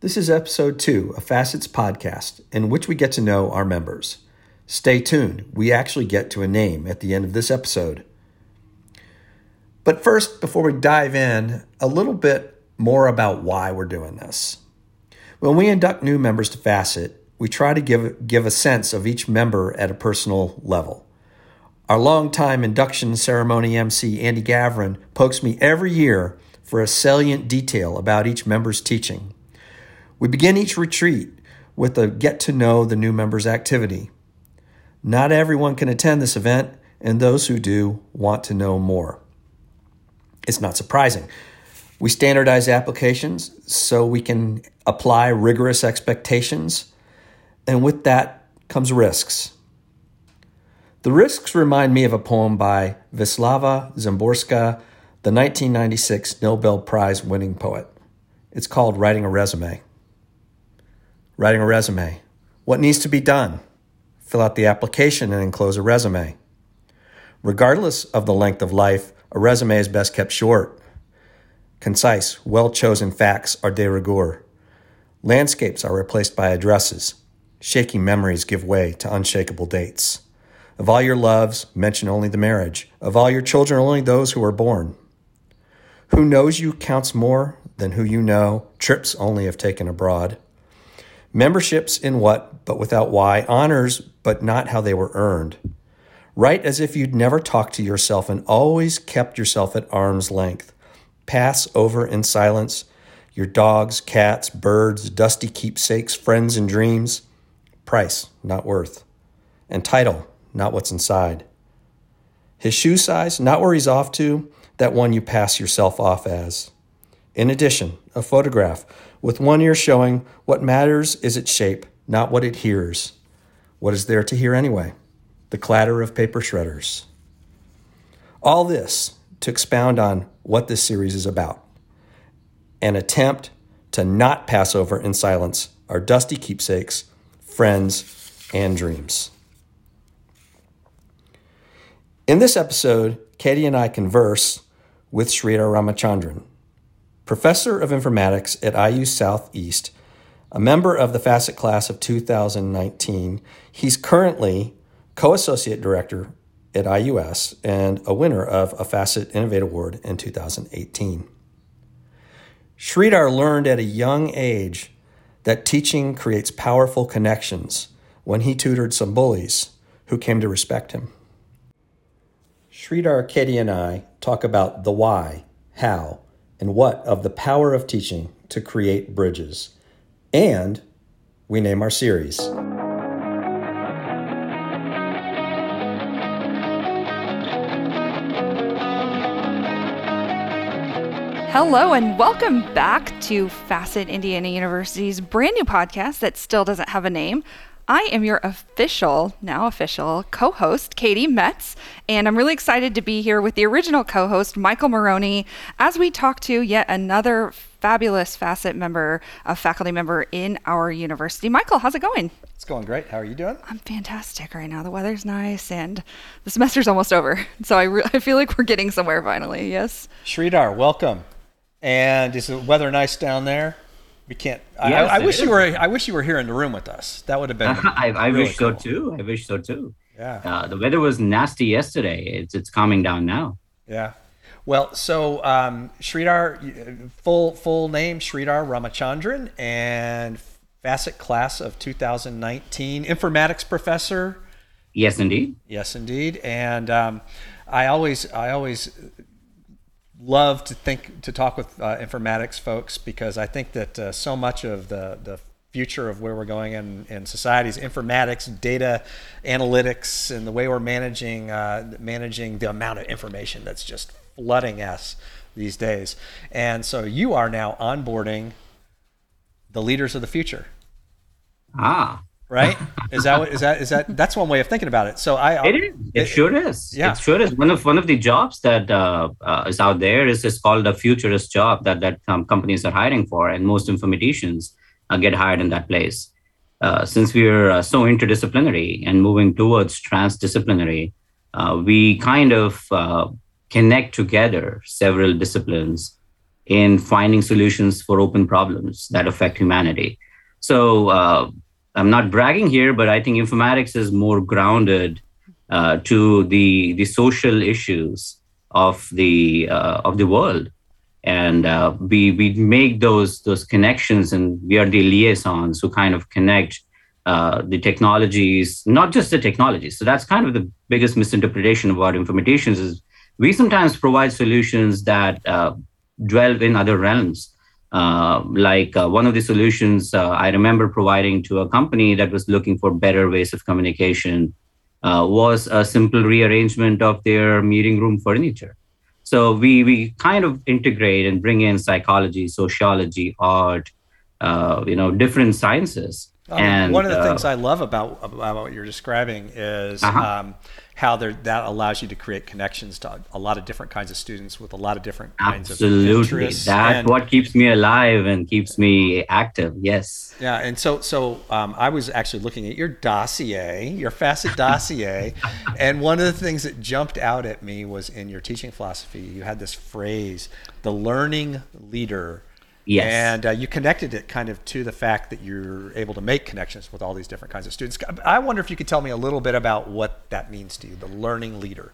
This is episode two of Facets Podcast, in which we get to know our members. Stay tuned, we actually get to a name at the end of this episode. But first, before we dive in, a little bit more about why we're doing this. When we induct new members to Facet, we try to give, give a sense of each member at a personal level. Our longtime induction ceremony MC, Andy Gavrin, pokes me every year for a salient detail about each member's teaching. We begin each retreat with a get to know the new members activity. Not everyone can attend this event, and those who do want to know more. It's not surprising. We standardize applications so we can apply rigorous expectations, and with that comes risks. The risks remind me of a poem by Wisława Szymborska, the 1996 Nobel Prize winning poet. It's called Writing a Resume. Writing a resume. What needs to be done? Fill out the application and enclose a resume. Regardless of the length of life, a resume is best kept short. Concise, well chosen facts are de rigueur. Landscapes are replaced by addresses. Shaky memories give way to unshakable dates. Of all your loves, mention only the marriage. Of all your children, only those who are born. Who knows you counts more than who you know, trips only if taken abroad. Memberships in what, but without why, honors, but not how they were earned. Write as if you'd never talked to yourself and always kept yourself at arm's length. Pass over in silence your dogs, cats, birds, dusty keepsakes, friends, and dreams. Price, not worth. And title, not what's inside. His shoe size, not where he's off to, that one you pass yourself off as. In addition, a photograph with one ear showing what matters is its shape, not what it hears. What is there to hear anyway? The clatter of paper shredders. All this to expound on what this series is about an attempt to not pass over in silence our dusty keepsakes, friends, and dreams. In this episode, Katie and I converse with Sridhar Ramachandran, professor of informatics at IU Southeast, a member of the Facet class of 2019. He's currently co associate director at IUS and a winner of a Facet Innovate Award in 2018. Sridhar learned at a young age that teaching creates powerful connections when he tutored some bullies who came to respect him. Sridhar, Katie, and I talk about the why, how, and what of the power of teaching to create bridges. And we name our series. Hello, and welcome back to Facet Indiana University's brand new podcast that still doesn't have a name. I am your official, now official, co host, Katie Metz, and I'm really excited to be here with the original co host, Michael Morrone, as we talk to yet another fabulous facet member, a faculty member in our university. Michael, how's it going? It's going great. How are you doing? I'm fantastic right now. The weather's nice and the semester's almost over. So I, re- I feel like we're getting somewhere finally. Yes. Sridhar, welcome. And is the weather nice down there? We can't. Yes, I, I wish is. you were. I wish you were here in the room with us. That would have been. I, I really wish cool. so too. I wish so too. Yeah. Uh, the weather was nasty yesterday. It's it's calming down now. Yeah. Well, so um, Sridhar, full full name Sridhar Ramachandran, and Facet class of 2019, informatics professor. Yes, indeed. Yes, indeed. And um, I always I always love to think to talk with uh, informatics folks because I think that uh, so much of the the future of where we're going in, in society is informatics, data analytics, and the way we're managing uh, managing the amount of information that's just flooding us these days. And so you are now onboarding the leaders of the future. Ah, right? Is that what, is that is that that's one way of thinking about it? So I it is it, it sure is yeah it sure is one of one of the jobs that uh, uh, is out there is is called a futurist job that that um, companies are hiring for, and most informaticians uh, get hired in that place. Uh, since we are uh, so interdisciplinary and moving towards transdisciplinary, uh, we kind of connect together several disciplines in finding solutions for open problems that affect humanity. So uh, I'm not bragging here, but I think informatics is more grounded uh, to the the social issues of the uh, of the world, and uh, we we make those those connections, and we are the liaisons who kind of connect uh, the technologies, not just the technologies. So that's kind of the biggest misinterpretation about informaticians is we sometimes provide solutions that uh, dwell in other realms. Uh, like uh, one of the solutions uh, I remember providing to a company that was looking for better ways of communication uh, was a simple rearrangement of their meeting room furniture. So we we kind of integrate and bring in psychology, sociology, art, uh, you know, different sciences. and one of the things I love about about what you're describing is. Uh-huh. Um, how that allows you to create connections to a lot of different kinds of students with a lot of different kinds Absolutely. of interests. That's and, what keeps me alive and keeps me active. Yes. Yeah, and so so um, I was actually looking at your dossier, your facet dossier, and one of the things that jumped out at me was in your teaching philosophy. You had this phrase, "the learning leader." Yes. And uh, you connected it kind of to the fact that you're able to make connections with all these different kinds of students. I wonder if you could tell me a little bit about what that means to you, the learning leader.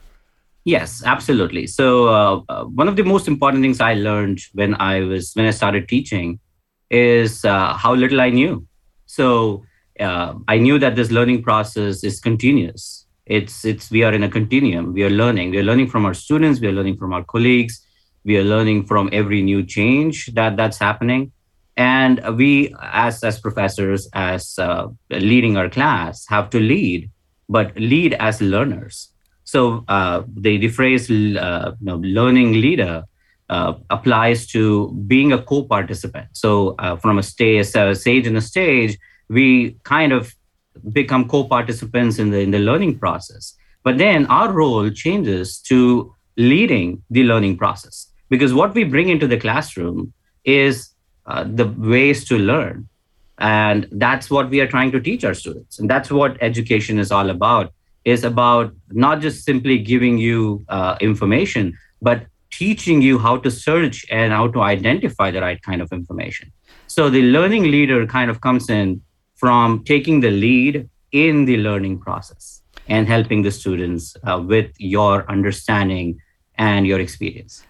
Yes, absolutely. So uh, uh, one of the most important things I learned when I was when I started teaching is uh, how little I knew. So uh, I knew that this learning process is continuous. It's it's we are in a continuum. We are learning. We are learning from our students. We are learning from our colleagues we are learning from every new change that that's happening. And we as as professors as uh, leading our class have to lead but lead as learners. So uh, the, the phrase uh, you know, learning leader uh, applies to being a co-participant. So uh, from a stage sage in a stage we kind of become co-participants in the in the learning process. But then our role changes to leading the learning process because what we bring into the classroom is uh, the ways to learn. And that's what we are trying to teach our students. And that's what education is all about. Is about not just simply giving you uh, information but teaching you how to search and how to identify the right kind of information. So the learning leader kind of comes in from taking the lead in the learning process and helping the students uh, with your understanding and your experience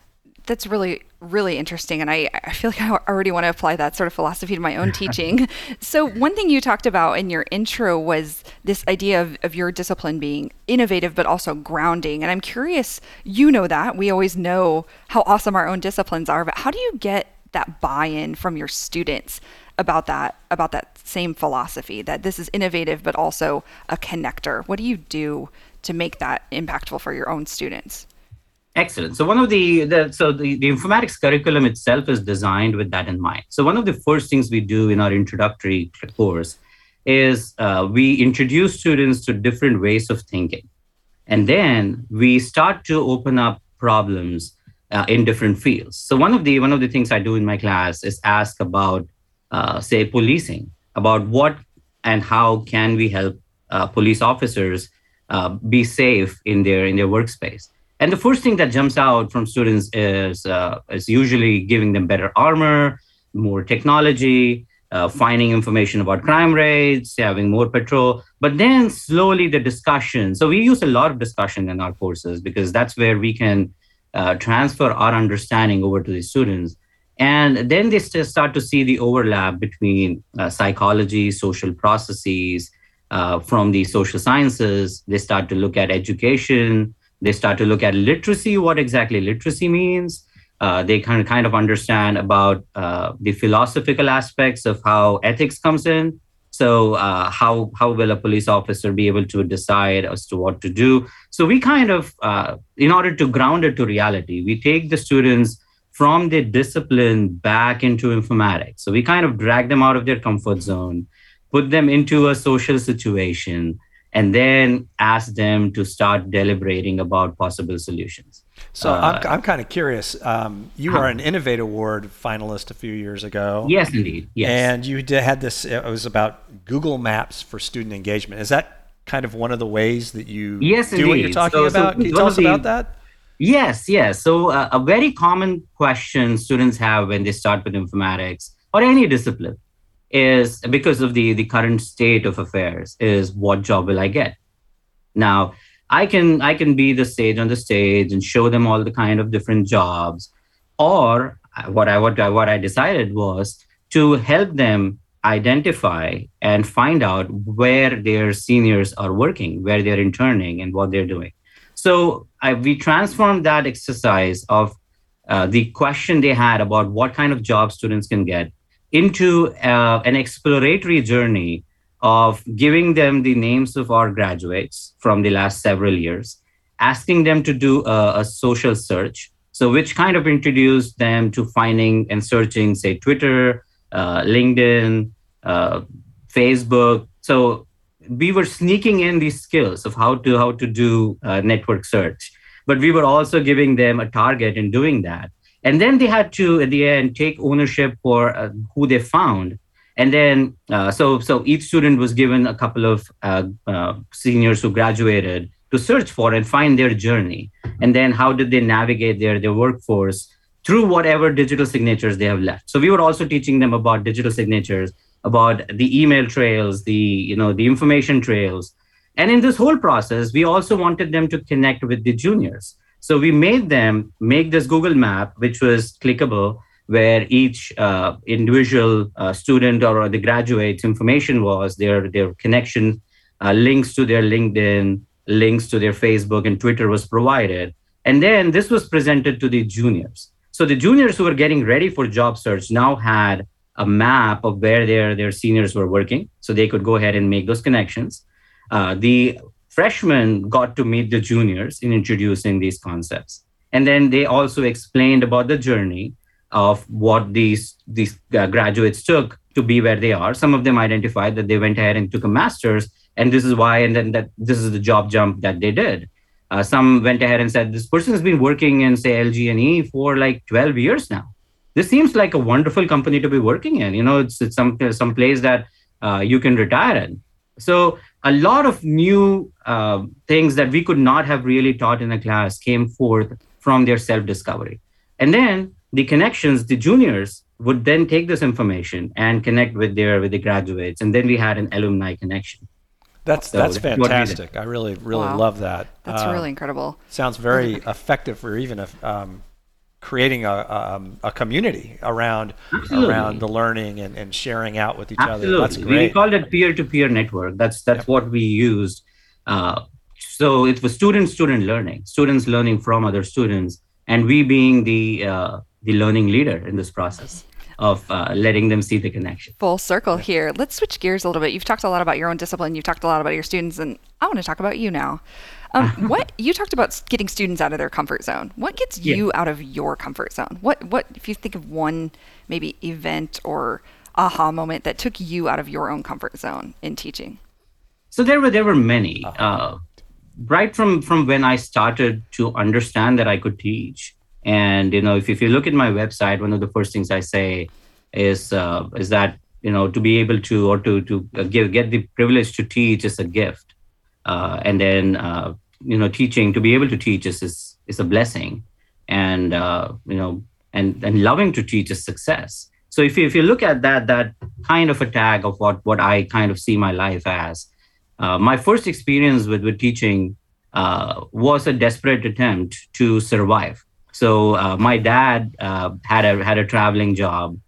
that's really really interesting and I, I feel like i already want to apply that sort of philosophy to my own teaching. So one thing you talked about in your intro was this idea of, of your discipline being innovative but also grounding and i'm curious you know that we always know how awesome our own disciplines are but how do you get that buy-in from your students about that about that same philosophy that this is innovative but also a connector? What do you do to make that impactful for your own students Excellent. So one of the, the so the, the informatics curriculum itself is designed with that in mind. So one of the first things we do in our introductory course is uh, we introduce students to different ways of thinking, and then we start to open up problems uh, in different fields. So one of the one of the things I do in my class is ask about, uh, say, policing, about what and how can we help uh, police officers uh, be safe in their in their workspace and the first thing that jumps out from students is uh, is usually giving them better armor, more technology, uh, finding information about crime rates, having more patrol. But then slowly the discussion. So we use a lot of discussion in our courses because that's where we can uh, transfer our understanding over to the students. And then they start to see the overlap between uh, psychology, social processes, uh, from the social sciences. They start to look at education, they start to look at literacy, what exactly literacy means. Uh, they kind of kind of understand about uh, the philosophical aspects of how ethics comes in. So uh, how how will a police officer be able to decide as to what to do? So we kind of, uh, in order to ground it to reality, we take the students from their discipline back into informatics. So we kind of drag them out of their comfort zone, put them into a social situation, and then ask them to start deliberating about possible solutions. So uh, I'm, I'm kind of curious. Um, you were an Innovate Award finalist a few years ago. Yes, indeed. Yes. And you did, had this, it was about Google Maps for student engagement. Is that kind of one of the ways that you yes, do indeed. what you're talking so, about? So Can you tell us about that? Yes, yes. So uh, a very common question students have when they start with informatics or any discipline is because of the the current state of affairs is what job will I get? Now, I can I can be the sage on the stage and show them all the kind of different jobs or what I what I, what I decided was to help them identify and find out where their seniors are working, where they're interning, and what they're doing. So I, we transformed that exercise of uh, the question they had about what kind of job students can get into uh, an exploratory journey of giving them the names of our graduates from the last several years, asking them to do a, a social search. So, which kind of introduced them to finding and searching, say, Twitter, uh, LinkedIn, uh, Facebook. So we were sneaking in these skills of how to how to do network search, but we were also giving them a target in doing that. And then they had to at the end take ownership for uh, who they found. And then uh, so so each student was given a couple of uh, uh, seniors who graduated to search for and find their journey. And then how did they navigate their their workforce through whatever digital signatures they have left. So we were also teaching them about digital signatures, about the email trails, the you know the information trails. And in this whole process, we also wanted them to connect with the juniors. So we made them make this Google map, which was clickable, where each uh, individual uh, student or the graduate's information was their their connection, uh, links to their LinkedIn, links to their Facebook and Twitter was provided. And then this was presented to the juniors. So the juniors who were getting ready for job search now had a map of where their, their seniors were working. So they could go ahead and make those connections. Uh, the freshmen got to meet the juniors in introducing these concepts. And then they also explained about the journey of what these, these uh, graduates took to be where they are. Some of them identified that they went ahead and took a master's, and this is why, and then that this is the job jump that they did. Uh, some went ahead and said, this person has been working in, say, LG&E for like 12 years now. This seems like a wonderful company to be working in. You know, it's, it's some, some place that uh, you can retire in. So a lot of new uh, things that we could not have really taught in a class came forth from their self-discovery. And then the connections, the juniors would then take this information and connect with their with the graduates. And then we had an alumni connection. That's so that's fantastic. I really really wow. love that. That's uh, really incredible. Sounds very effective for even a, um, creating a, um, a community around Absolutely. around the learning and, and sharing out with each Absolutely. other. That's great. We called it peer to peer network. That's that's yep. what we used. Uh, so it was student student learning, students learning from other students, and we being the uh, the learning leader in this process of uh, letting them see the connection. Full circle here. Let's switch gears a little bit. You've talked a lot about your own discipline. You've talked a lot about your students, and I want to talk about you now. Um, what you talked about getting students out of their comfort zone. What gets yeah. you out of your comfort zone? What what if you think of one maybe event or aha moment that took you out of your own comfort zone in teaching? So there were there were many. Uh-huh. Uh, right from from when I started to understand that I could teach, and you know, if, if you look at my website, one of the first things I say is uh, is that you know to be able to or to to give get the privilege to teach is a gift, uh, and then uh, you know teaching to be able to teach is is, is a blessing, and uh, you know and and loving to teach is success. So if you if you look at that that kind of a tag of what what I kind of see my life as, uh, my first experience with with teaching uh, was a desperate attempt to survive so uh, my dad uh, had a had a traveling job.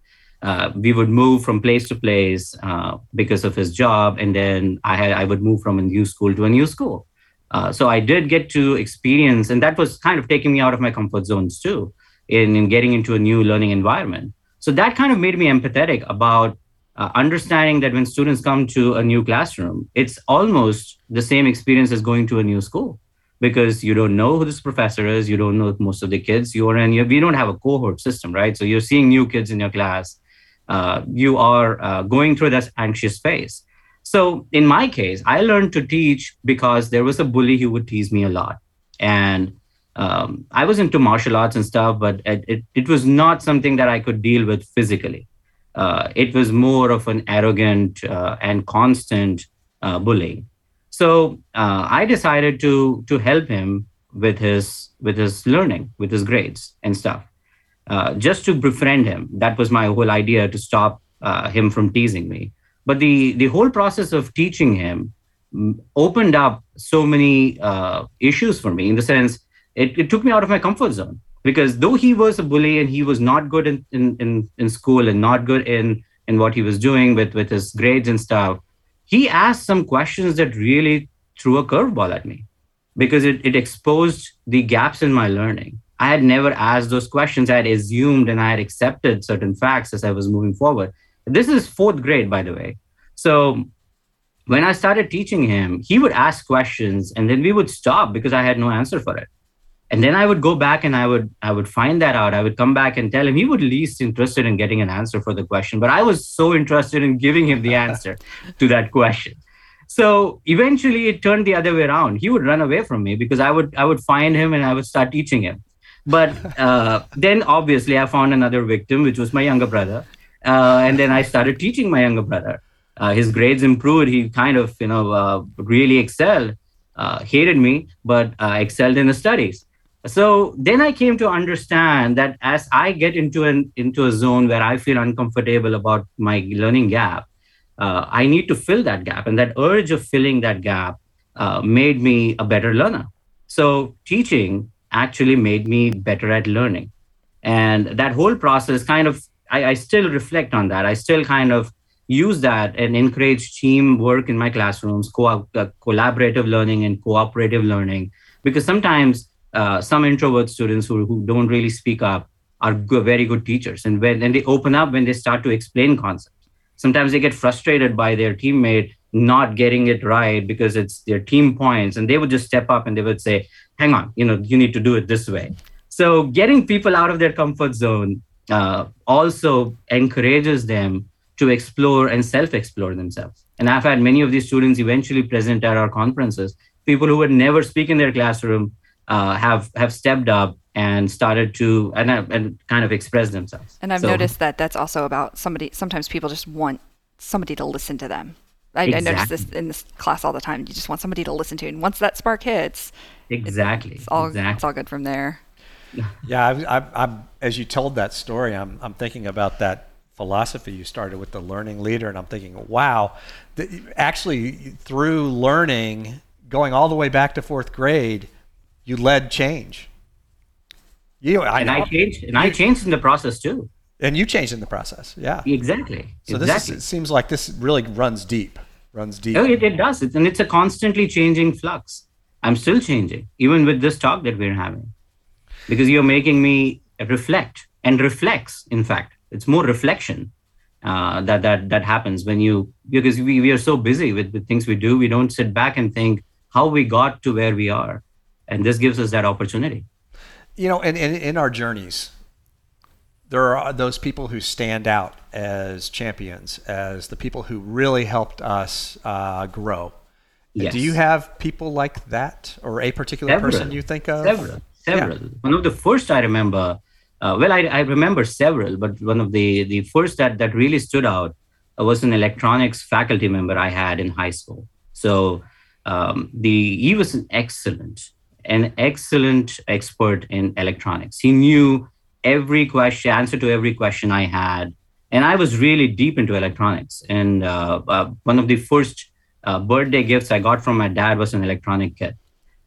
Uh, we would move from place to place uh, because of his job, and then I had I would move from a new school to a new school. Uh, so I did get to experience, and that was kind of taking me out of my comfort zones too, in, in getting into a new learning environment. So that kind of made me empathetic about uh, understanding that when students come to a new classroom, it's almost the same experience as going to a new school because you don't know who this professor is, you don't know most of the kids. You are in, you, we don't have a cohort system, right? So you're seeing new kids in your class. Uh, you are uh, going through this anxious phase. So in my case, I learned to teach because there was a bully who would tease me a lot, and um, I was into martial arts and stuff, but it, it, it was not something that I could deal with physically. Uh, it was more of an arrogant uh, and constant uh, bullying. So uh, I decided to to help him with his with his learning, with his grades and stuff, uh, just to befriend him. That was my whole idea to stop uh, him from teasing me. But the the whole process of teaching him mm, opened up so many uh, issues for me in the sense it, it took me out of my comfort zone because though he was a bully and he was not good in, in, in, in school and not good in, in what he was doing with, with his grades and stuff, he asked some questions that really threw a curveball at me because it, it exposed the gaps in my learning. I had never asked those questions. I had assumed and I had accepted certain facts as I was moving forward. This is fourth grade, by the way. So when I started teaching him, he would ask questions and then we would stop because I had no answer for it and then i would go back and i would i would find that out. I would come back and tell him. He would least interested in getting an answer for the question but i was so interested in giving him the answer to that question. So eventually it turned the other way around. He would run away from me because i would i would find him and i would start teaching him. But uh, then obviously i found another victim which was my younger brother. Uh, and then i started teaching my younger brother. Uh, his grades improved. He kind of you know uh, really excelled uh, hated me but uh, excelled in the studies so then i came to understand that as i get into an into a zone where i feel uncomfortable about my learning gap uh, i need to fill that gap. And that urge of filling that gap uh, made me a better learner. So teaching actually made me better at learning. And that whole process kind of I, I still reflect on that. I still kind of use that and encourage teamwork in my classrooms co- uh, collaborative learning and cooperative learning. Because sometimes uh, some introvert students who, who don't really speak up are very good teachers. And when and they open up when they start to explain concepts. Sometimes they get frustrated by their teammate not getting it right because it's their team points, and they would just step up and they would say, "Hang on, you know, you need to do it this way." So getting people out of their comfort zone uh, also encourages them to explore and self-explore themselves. And I've had many of these students eventually present at our conferences, people who would never speak in their classroom uh, have have stepped up and started to and, and kind of express themselves. And I've so, noticed that that's also about somebody. Sometimes people just want somebody to listen to them. I, exactly. I notice this in this class all the time. You just want somebody to listen to, and once that spark hits, exactly, it's, all exactly. it's all good from there. Yeah, I, I, I'm as you told that story, I'm I'm thinking about that philosophy you started with the learning leader, and I'm thinking, wow, the, actually through learning, going all the way back to fourth grade you led change. You, I, and I changed, and I changed in the process too. And you changed in the process, yeah. Exactly. So exactly. this is, it seems like this really runs deep, runs deep. Oh, it, it does, it's, and it's a constantly changing flux. I'm still changing, even with this talk that we're having, because you're making me reflect and reflects. In fact, it's more reflection uh, that that that happens when you because we, we are so busy with the things we do, we don't sit back and think how we got to where we are and this gives us that opportunity you know and in, our journeys there are those people who stand out as champions as the people who really helped us uh, grow yes. do you have people like that or a particular several. person you think of several several yeah. one of the first i remember uh, well I, I remember several but one of the the first that that really stood out was an electronics faculty member i had in high school so um, the he was an excellent an excellent expert in electronics. He knew every question, answer to every question I had. And I was really deep into electronics. And uh, uh, one of the first uh, birthday gifts I got from my dad was an electronic kit.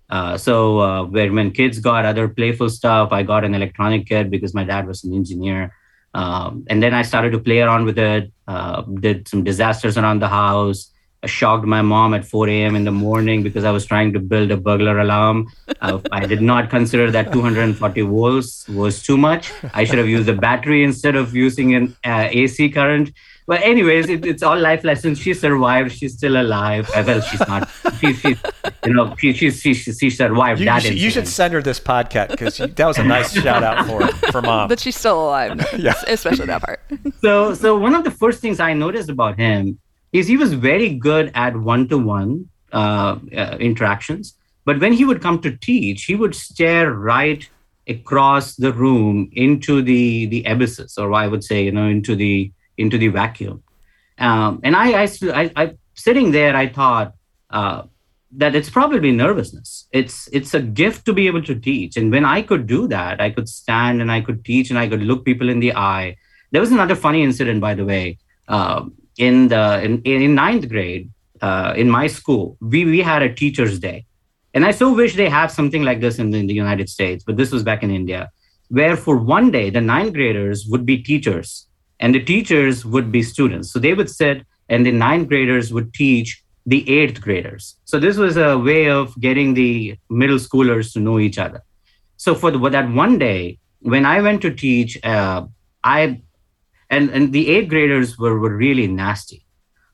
Uh, so uh, where when kids got other playful stuff, I got an electronic kit because my dad was an engineer. Um, and then I started to play around with it, uh, did some disasters around the house, shocked my mom at 4 a.m. in the morning because I was trying to build a burglar alarm. Uh, I did not consider that 240 volts was too much. I should have used a battery instead of using an uh, AC current. But anyways, it, it's all life lessons. She survived. She's still alive. Uh, well, she's not. She, she you know, she, she, she, she survived you, that. You should, you should, send her this podcast because that was a nice shout out for for mom. But she's still alive. yeah, especially that part. so, so one of the first things I noticed about him is he was very good at one-to-one uh, uh, interactions but when he would come to teach he would stare right across the room into the the abysses or i would say you know into the into the vacuum um, and I, I, I, I, sitting there i thought uh, that it's probably nervousness. It's it's a gift to be able to teach. And when I could do that, I could stand and I could teach and I could look people in the eye. There was another funny incident, by the way. Uh, in the in, in ninth grade, uh, in my school, we we had a teachers' day, and I so wish they have something like this in the, in the United States. But this was back in India, where for one day the ninth graders would be teachers and the teachers would be students. So they would sit and the ninth graders would teach the eighth graders. So this was a way of getting the middle schoolers to know each other. So for, the, for that one day, when I went to teach, uh, I and and the eighth graders were were really nasty.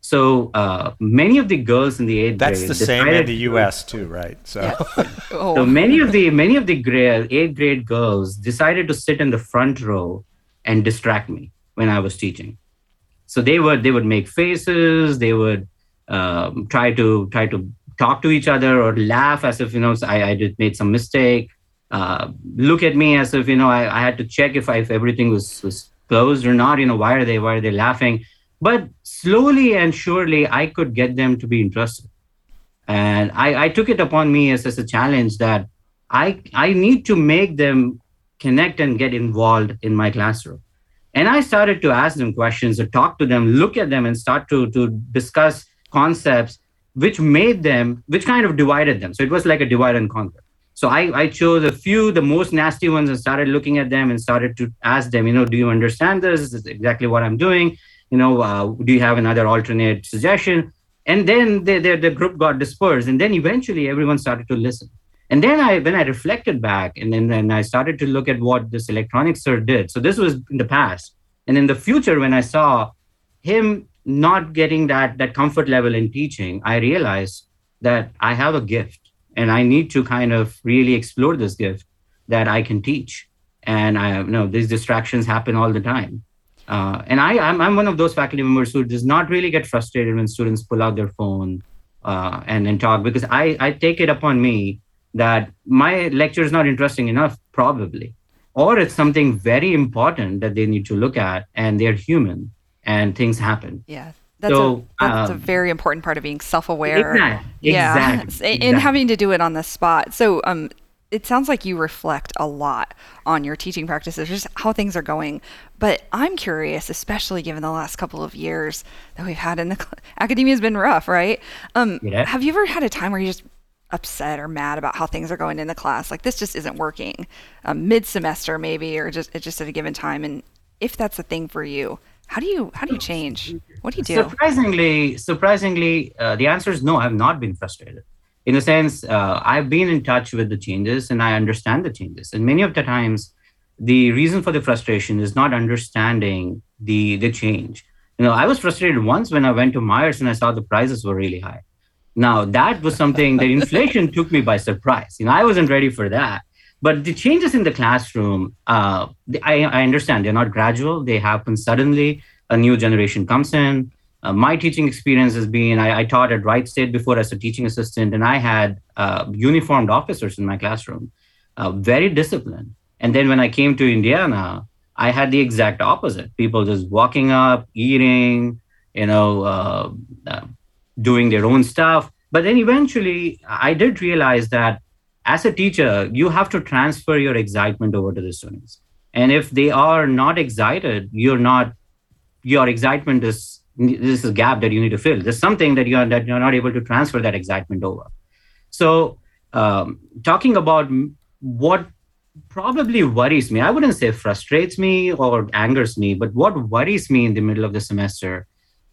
So uh, many of the girls in the eighth That's grade. That's the same in the U.S. too, right? So, yeah. oh. so many of the many of the grade, eighth grade girls decided to sit in the front row and distract me when I was teaching. So they would they would make faces. They would um, try to try to talk to each other or laugh as if you know I, I did made some mistake. Uh, look at me as if you know I, I had to check if I, if everything was was closed or not. You know why are they why are they laughing? But slowly and surely, I could get them to be interested, and I, I took it upon me as, as a challenge that I I need to make them connect and get involved in my classroom. And I started to ask them questions or talk to them, look at them, and start to to discuss concepts which made them, which kind of divided them. So it was like a divide and conquer. So I, I chose a few, the most nasty ones, and started looking at them and started to ask them, you know, do you understand this? This is exactly what I'm doing. You know, uh, do you have another alternate suggestion? And then the, the, the group got dispersed. And then eventually everyone started to listen. And then I, when I reflected back and then, then I started to look at what this electronics sir did. So this was in the past. And in the future, when I saw him not getting that that comfort level in teaching i realized that i have a gift and i need to kind of really explore this gift that i can teach and i know these distractions happen all the time uh, and I, I'm, I'm one of those faculty members who does not really get frustrated when students pull out their phone uh, and, and talk because I, I take it upon me that my lecture is not interesting enough, probably, or it's something very important that they need to look at and they're human and things happen. Yeah. That's, so, a, that's um, a very important part of being self-aware. Exactly, yeah, exactly, and having to do it on the spot. So, um, it sounds like you reflect a lot on your teaching practices, just how things are going. But I'm curious, especially given the last couple of years that we've had in the cl- academia has been rough, right? Um, yeah. Have you ever had a time where you're just upset or mad about how things are going in the class? Like this just isn't working, um, mid semester maybe, or just just at a given time. And if that's a thing for you, how do you how do you change? What do you do? Surprisingly, surprisingly, uh, the answer is no. I've not been frustrated. In a sense, uh, I've been in touch with the changes and I understand the changes. And many of the times, the reason for the frustration is not understanding the the change. You know, I was frustrated once when I went to Meijers and I saw the prices were really high. Now that was something that inflation took me by surprise. You know, I wasn't ready for that. But the changes in the classroom, uh, I, I, understand they're not gradual. They happen suddenly. A new generation comes in. Uh, my teaching experience has been I, I, taught at Wright State before as a teaching assistant, and I had uh, uniformed officers in my classroom, uh, very disciplined. And then when I came to Indiana, I had the exact opposite people just walking up, eating, you know, uh, uh, doing their own stuff. But then eventually, I did realize that as a teacher, you have to transfer your excitement over to the students. And if they are not excited, you're not, your excitement is, this is a gap that you need to fill. There's something that you're, that you're not able to transfer that excitement over. So, um, talking about what probably worries me, I wouldn't say frustrates me or angers me, but what worries me in the middle of the semester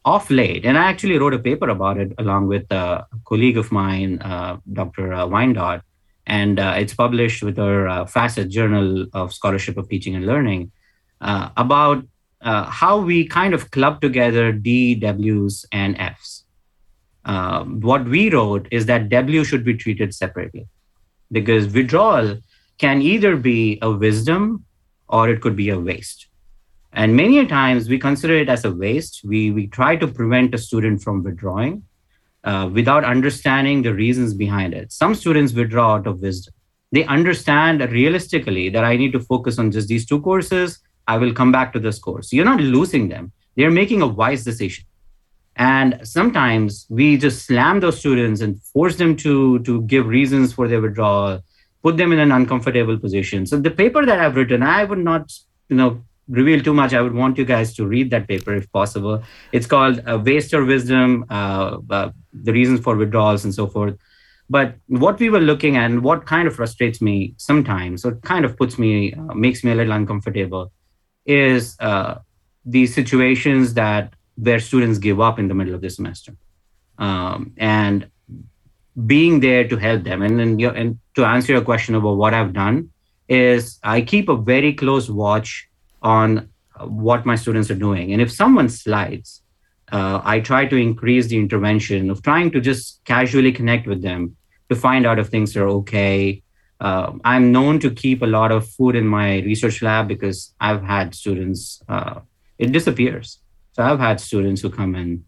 off late, and I actually wrote a paper about it along with a colleague of mine, uh, Dr. Wyandotte, and uh, it's published with our uh, Facet Journal of Scholarship of Teaching and Learning uh, about uh, how we kind of club together D, Ws, and Fs. Um, what we wrote is that W should be treated separately because withdrawal can either be a wisdom or it could be a waste. And many times we consider it as a waste. We, we try to prevent a student from withdrawing uh, without understanding the reasons behind it. Some students withdraw out of wisdom. They understand realistically that I need to focus on just these two courses. I will come back to this course. You're not losing them. They're making a wise decision. And sometimes we just slam those students and force them to, to give reasons for their withdrawal, put them in an uncomfortable position. So the paper that I've written, I would not, you know, reveal too much. I would want you guys to read that paper if possible. It's called uh, Waste or Wisdom, uh, uh, the reasons for withdrawals and so forth. But what we were looking at and what kind of frustrates me sometimes, or kind of puts me, uh, makes me a little uncomfortable, is uh, these situations that where students give up in the middle of the semester um, and being there to help them and then and to answer your question about what i've done is i keep a very close watch on what my students are doing and if someone slides uh, i try to increase the intervention of trying to just casually connect with them to find out if things are okay uh, i'm known to keep a lot of food in my research lab because i've had students uh, it disappears so I've had students who come in,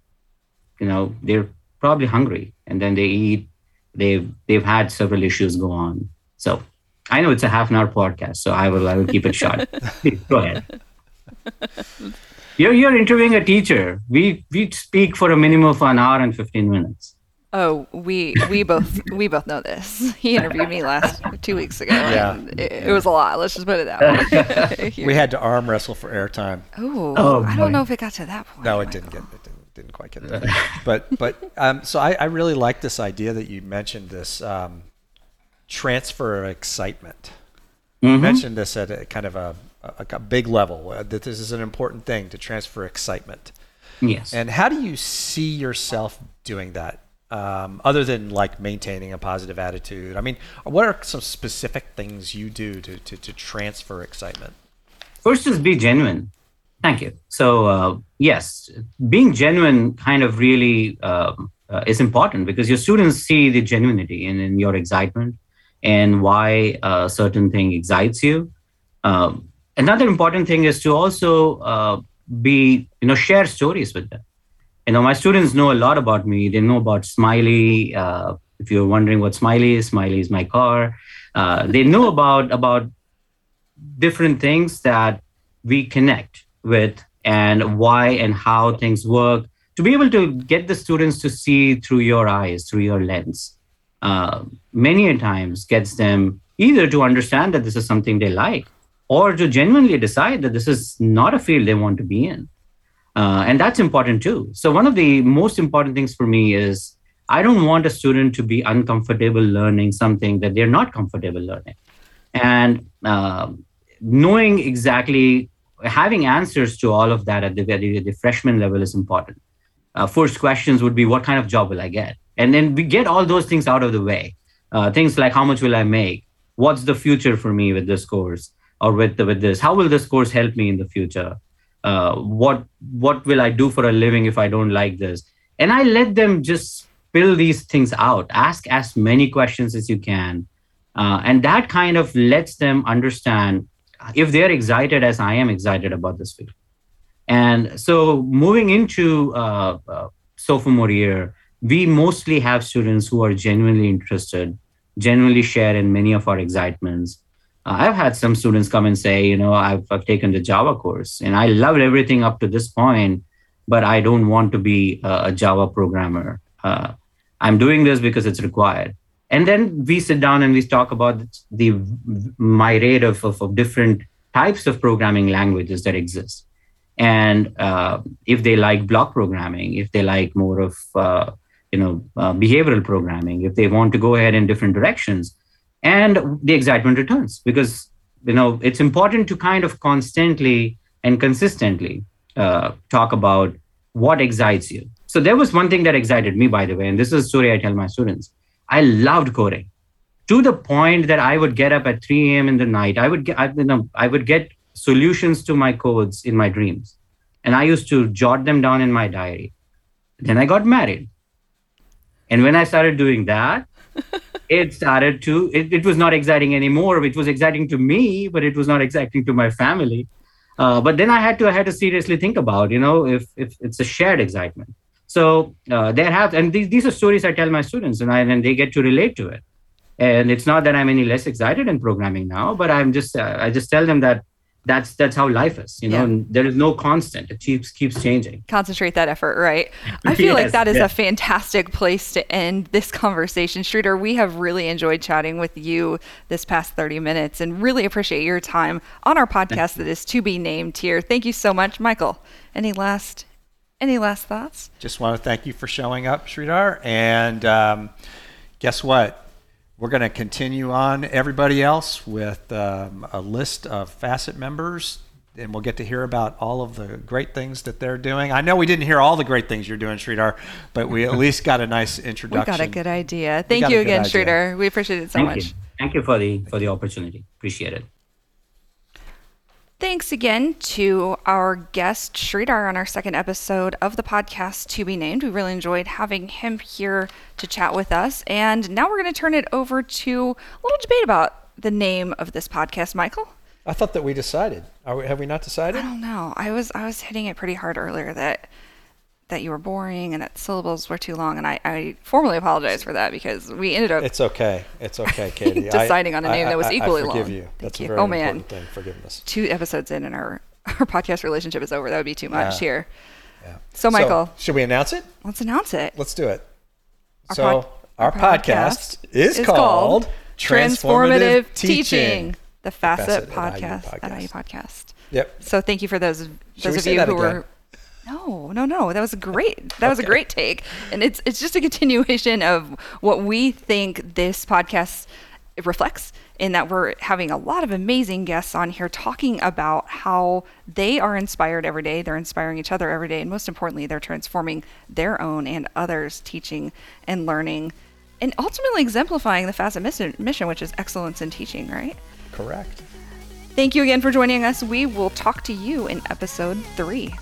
you know, they're probably hungry and then they eat. They've they've had several issues go on. So I know it's a half an hour podcast, so I will I will keep it short. go ahead. You're you're interviewing a teacher. We we speak for a minimum of an hour and fifteen minutes. Oh, we we both we both know this. He interviewed me last two weeks ago. Yeah, it, it, was a lot. Let's just put it that way. we had to arm wrestle for airtime. Ooh, oh, I don't know if it got to that point. No, it didn't get it didn't, didn't quite get there. but but um, so I, I really like this idea that you mentioned this um, transfer of excitement. Mm-hmm. You mentioned this at a kind of a, a, a big level uh, that this is an important thing to transfer excitement. Yes. And how do you see yourself doing that? um, other than like maintaining a positive attitude? I mean, what are some specific things you do to, to, to transfer excitement? First is be genuine. Thank you. So, uh, yes, being genuine kind of really um, uh, is important because your students see the genuinity in, in your excitement and why a certain thing excites you. Um, another important thing is to also uh, be, you know, share stories with them you know, my students know a lot about me. They know about Smiley. Uh, if you're wondering what Smiley is, Smiley is my car. Uh, they know about about different things that we connect with and why and how things work to be able to get the students to see through your eyes through your lens uh, many a times gets them either to understand that this is something they like or to genuinely decide that this is not a field they want to be in uh, and that's important too. So, one of the most important things for me is I don't want a student to be uncomfortable learning something that they're not comfortable learning. And uh, knowing exactly, having answers to all of that at the, the, the freshman level is important. Uh, first questions would be, What kind of job will I get? And then we get all those things out of the way. Uh, things like, How much will I make? What's the future for me with this course? Or with, the, with this? How will this course help me in the future? uh, what what will i do for a living if i don't like this and i let them just spill these things out ask as many questions as you can uh, and that kind of lets them understand if they're excited as i am excited about this field and so moving into uh, uh sophomore year we mostly have students who are genuinely interested genuinely share in many of our excitements uh, I've had some students come and say, you know, I've, I've taken the Java course and I loved everything up to this point, but I don't want to be a, a Java programmer. Uh, I'm doing this because it's required. And then we sit down and we talk about the myriad of, of, of different types of programming languages that exist. And uh, if they like block programming, if they like more of, uh, you know, uh, behavioral programming, if they want to go ahead in different directions, and the excitement returns because you know it's important to kind of constantly and consistently uh, talk about what excites you. So there was one thing that excited me by the way and this is a story i tell my students. I loved coding to the point that i would get up at 3 a.m in the night. I would get I, you know, I would get solutions to my codes in my dreams. And i used to jot them down in my diary. Then i got married and when i started doing that it started to it, it was not exciting anymore. It was exciting to me but it was not exciting to my family. Uh, but then i had to i had to seriously think about you know if if it's a shared excitement. So uh, there have and these, these are stories i tell my students and I, and they get to relate to it. And it's not that i'm any less excited in programming now but i'm just uh, i just tell them that that's that's how life is you know yeah. there is no constant. It keeps keeps changing. Concentrate that effort right? I feel yes, like that is yes. a fantastic place to end this conversation. Sridhar we have really enjoyed chatting with you this past 30 minutes and really appreciate your time on our podcast that is to be named here. Thank you so much. Michael any last any last thoughts? Just want to thank you for showing up Sridhar and um, guess what we're going to continue on, everybody else, with um, a list of Facet members, and we'll get to hear about all of the great things that they're doing. I know we didn't hear all the great things you're doing, Sridhar, but we at least got a nice introduction. We got a good idea. Thank you again, Sridhar. We appreciate it so Thank much. You. Thank you for the for the opportunity. Appreciate it. Thanks again to our guest, Sridhar, on our second episode of the podcast To Be Named. We really enjoyed having him here to chat with us. And now we're going to turn it over to a little debate about the name of this podcast, Michael. I thought that we decided. We, have we not decided? I don't know. I was I was hitting it pretty hard earlier that that you were boring and that syllables were too long, and I, I formally apologize for that because we ended up. It's okay. It's okay, Katie. deciding I, on a name I, that was equally long. I forgive long. you. That's a very oh, man. thing. Forgiveness. Two episodes in, and our our podcast relationship is over. That would be too much yeah. here. Yeah. So, Michael, so, should we announce it? Let's announce it. Let's do it. Our so, pod, our, our, podcast, is, is called Transformative, Transformative Teaching, Teaching, the Facet, Facet podcast podcast. IU Podcast. Yep. So thank you for those those of you who again? were no, no, no. That was great. That okay. was a great take. And it's it's just a continuation of what we think this podcast reflects in that we're having a lot of amazing guests on here talking about how they are inspired every day, they're inspiring each other every day, and most importantly, they're transforming their own and others' teaching and learning and ultimately exemplifying the facet mission, mission which is excellence in teaching, right? Correct. Thank you again for joining us. We will talk to you in episode three.